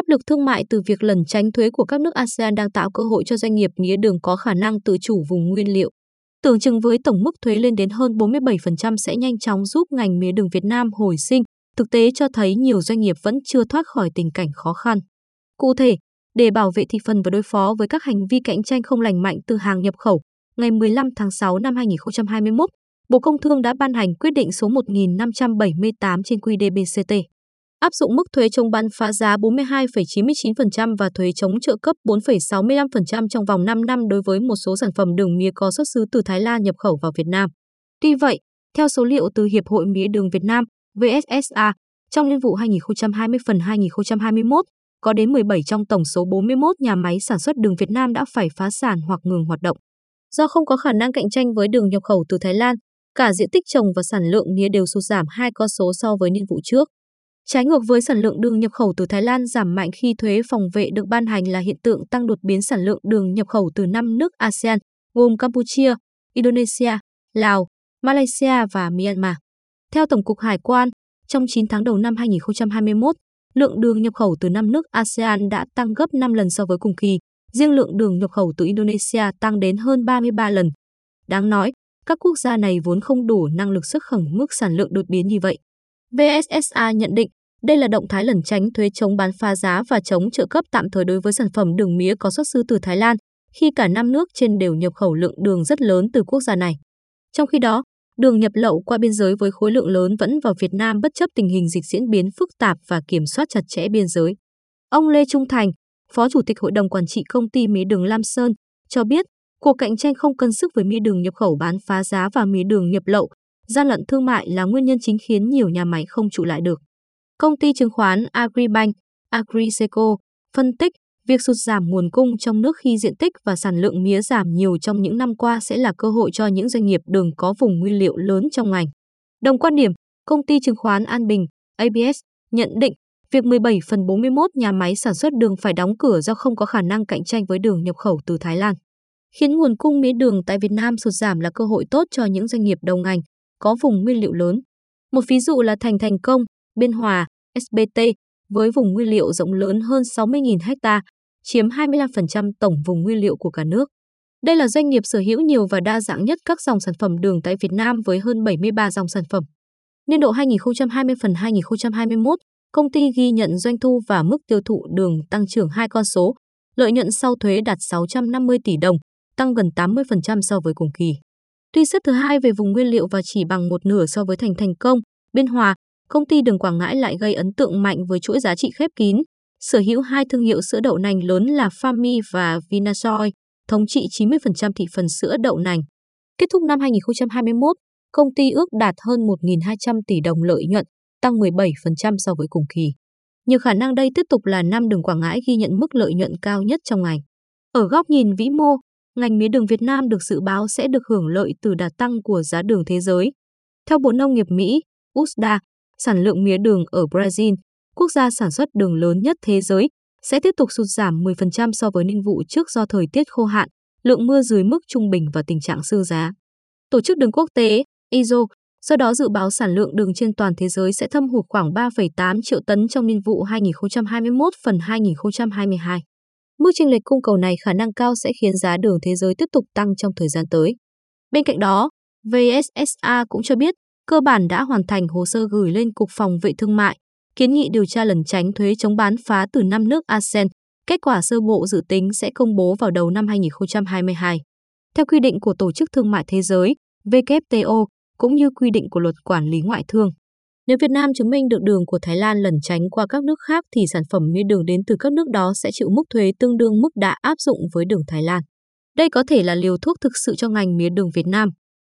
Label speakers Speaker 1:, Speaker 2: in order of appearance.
Speaker 1: Áp lực thương mại từ việc lẩn tránh thuế của các nước ASEAN đang tạo cơ hội cho doanh nghiệp mía đường có khả năng tự chủ vùng nguyên liệu. Tưởng chừng với tổng mức thuế lên đến hơn 47% sẽ nhanh chóng giúp ngành mía đường Việt Nam hồi sinh, thực tế cho thấy nhiều doanh nghiệp vẫn chưa thoát khỏi tình cảnh khó khăn. Cụ thể, để bảo vệ thị phần và đối phó với các hành vi cạnh tranh không lành mạnh từ hàng nhập khẩu, ngày 15 tháng 6 năm 2021, Bộ Công Thương đã ban hành quyết định số 1578 trên QĐ-BCT áp dụng mức thuế chống bán phá giá 42,99% và thuế chống trợ cấp 4,65% trong vòng 5 năm đối với một số sản phẩm đường mía có xuất xứ từ Thái Lan nhập khẩu vào Việt Nam. Tuy vậy, theo số liệu từ Hiệp hội Mía đường Việt Nam, VSSA, trong niên vụ 2020 phần 2021, có đến 17 trong tổng số 41 nhà máy sản xuất đường Việt Nam đã phải phá sản hoặc ngừng hoạt động. Do không có khả năng cạnh tranh với đường nhập khẩu từ Thái Lan, cả diện tích trồng và sản lượng mía đều sụt giảm hai con số so với niên vụ trước. Trái ngược với sản lượng đường nhập khẩu từ Thái Lan giảm mạnh khi thuế phòng vệ được ban hành là hiện tượng tăng đột biến sản lượng đường nhập khẩu từ năm nước ASEAN gồm Campuchia, Indonesia, Lào, Malaysia và Myanmar. Theo Tổng cục Hải quan, trong 9 tháng đầu năm 2021, lượng đường nhập khẩu từ năm nước ASEAN đã tăng gấp 5 lần so với cùng kỳ, riêng lượng đường nhập khẩu từ Indonesia tăng đến hơn 33 lần. Đáng nói, các quốc gia này vốn không đủ năng lực xuất khẩu mức sản lượng đột biến như vậy. VSSA nhận định đây là động thái lẩn tránh thuế chống bán phá giá và chống trợ cấp tạm thời đối với sản phẩm đường mía có xuất xứ từ Thái Lan, khi cả năm nước trên đều nhập khẩu lượng đường rất lớn từ quốc gia này. Trong khi đó, đường nhập lậu qua biên giới với khối lượng lớn vẫn vào Việt Nam bất chấp tình hình dịch diễn biến phức tạp và kiểm soát chặt chẽ biên giới. Ông Lê Trung Thành, Phó Chủ tịch Hội đồng Quản trị Công ty Mía đường Lam Sơn, cho biết cuộc cạnh tranh không cân sức với mía đường nhập khẩu bán phá giá và mía đường nhập lậu, gian lận thương mại là nguyên nhân chính khiến nhiều nhà máy không trụ lại được. Công ty chứng khoán Agribank, Agriseco phân tích việc sụt giảm nguồn cung trong nước khi diện tích và sản lượng mía giảm nhiều trong những năm qua sẽ là cơ hội cho những doanh nghiệp đường có vùng nguyên liệu lớn trong ngành. Đồng quan điểm, công ty chứng khoán An Bình, ABS, nhận định việc 17 phần 41 nhà máy sản xuất đường phải đóng cửa do không có khả năng cạnh tranh với đường nhập khẩu từ Thái Lan. Khiến nguồn cung mía đường tại Việt Nam sụt giảm là cơ hội tốt cho những doanh nghiệp đầu ngành, có vùng nguyên liệu lớn. Một ví dụ là Thành Thành Công, Biên Hòa, SBT với vùng nguyên liệu rộng lớn hơn 60.000 ha, chiếm 25% tổng vùng nguyên liệu của cả nước. Đây là doanh nghiệp sở hữu nhiều và đa dạng nhất các dòng sản phẩm đường tại Việt Nam với hơn 73 dòng sản phẩm. Niên độ 2020 phần 2021, công ty ghi nhận doanh thu và mức tiêu thụ đường tăng trưởng hai con số, lợi nhuận sau thuế đạt 650 tỷ đồng, tăng gần 80% so với cùng kỳ. Tuy xếp thứ hai về vùng nguyên liệu và chỉ bằng một nửa so với thành thành công, Biên Hòa, công ty đường Quảng Ngãi lại gây ấn tượng mạnh với chuỗi giá trị khép kín, sở hữu hai thương hiệu sữa đậu nành lớn là Fami và Vinasoy, thống trị 90% thị phần sữa đậu nành. Kết thúc năm 2021, công ty ước đạt hơn 1.200 tỷ đồng lợi nhuận, tăng 17% so với cùng kỳ. Nhiều khả năng đây tiếp tục là năm đường Quảng Ngãi ghi nhận mức lợi nhuận cao nhất trong ngành. Ở góc nhìn vĩ mô, ngành mía đường Việt Nam được dự báo sẽ được hưởng lợi từ đà tăng của giá đường thế giới. Theo Bộ Nông nghiệp Mỹ, USDA, sản lượng mía đường ở Brazil, quốc gia sản xuất đường lớn nhất thế giới, sẽ tiếp tục sụt giảm 10% so với niên vụ trước do thời tiết khô hạn, lượng mưa dưới mức trung bình và tình trạng sương giá. Tổ chức đường quốc tế ISO do đó dự báo sản lượng đường trên toàn thế giới sẽ thâm hụt khoảng 3,8 triệu tấn trong niên vụ 2021 phần 2022. Mức chênh lệch cung cầu này khả năng cao sẽ khiến giá đường thế giới tiếp tục tăng trong thời gian tới. Bên cạnh đó, VSSA cũng cho biết cơ bản đã hoàn thành hồ sơ gửi lên Cục Phòng vệ Thương mại, kiến nghị điều tra lần tránh thuế chống bán phá từ năm nước ASEAN. Kết quả sơ bộ dự tính sẽ công bố vào đầu năm 2022. Theo quy định của Tổ chức Thương mại Thế giới, WTO, cũng như quy định của luật quản lý ngoại thương. Nếu Việt Nam chứng minh được đường của Thái Lan lẩn tránh qua các nước khác thì sản phẩm mía đường đến từ các nước đó sẽ chịu mức thuế tương đương mức đã áp dụng với đường Thái Lan. Đây có thể là liều thuốc thực sự cho ngành mía đường Việt Nam.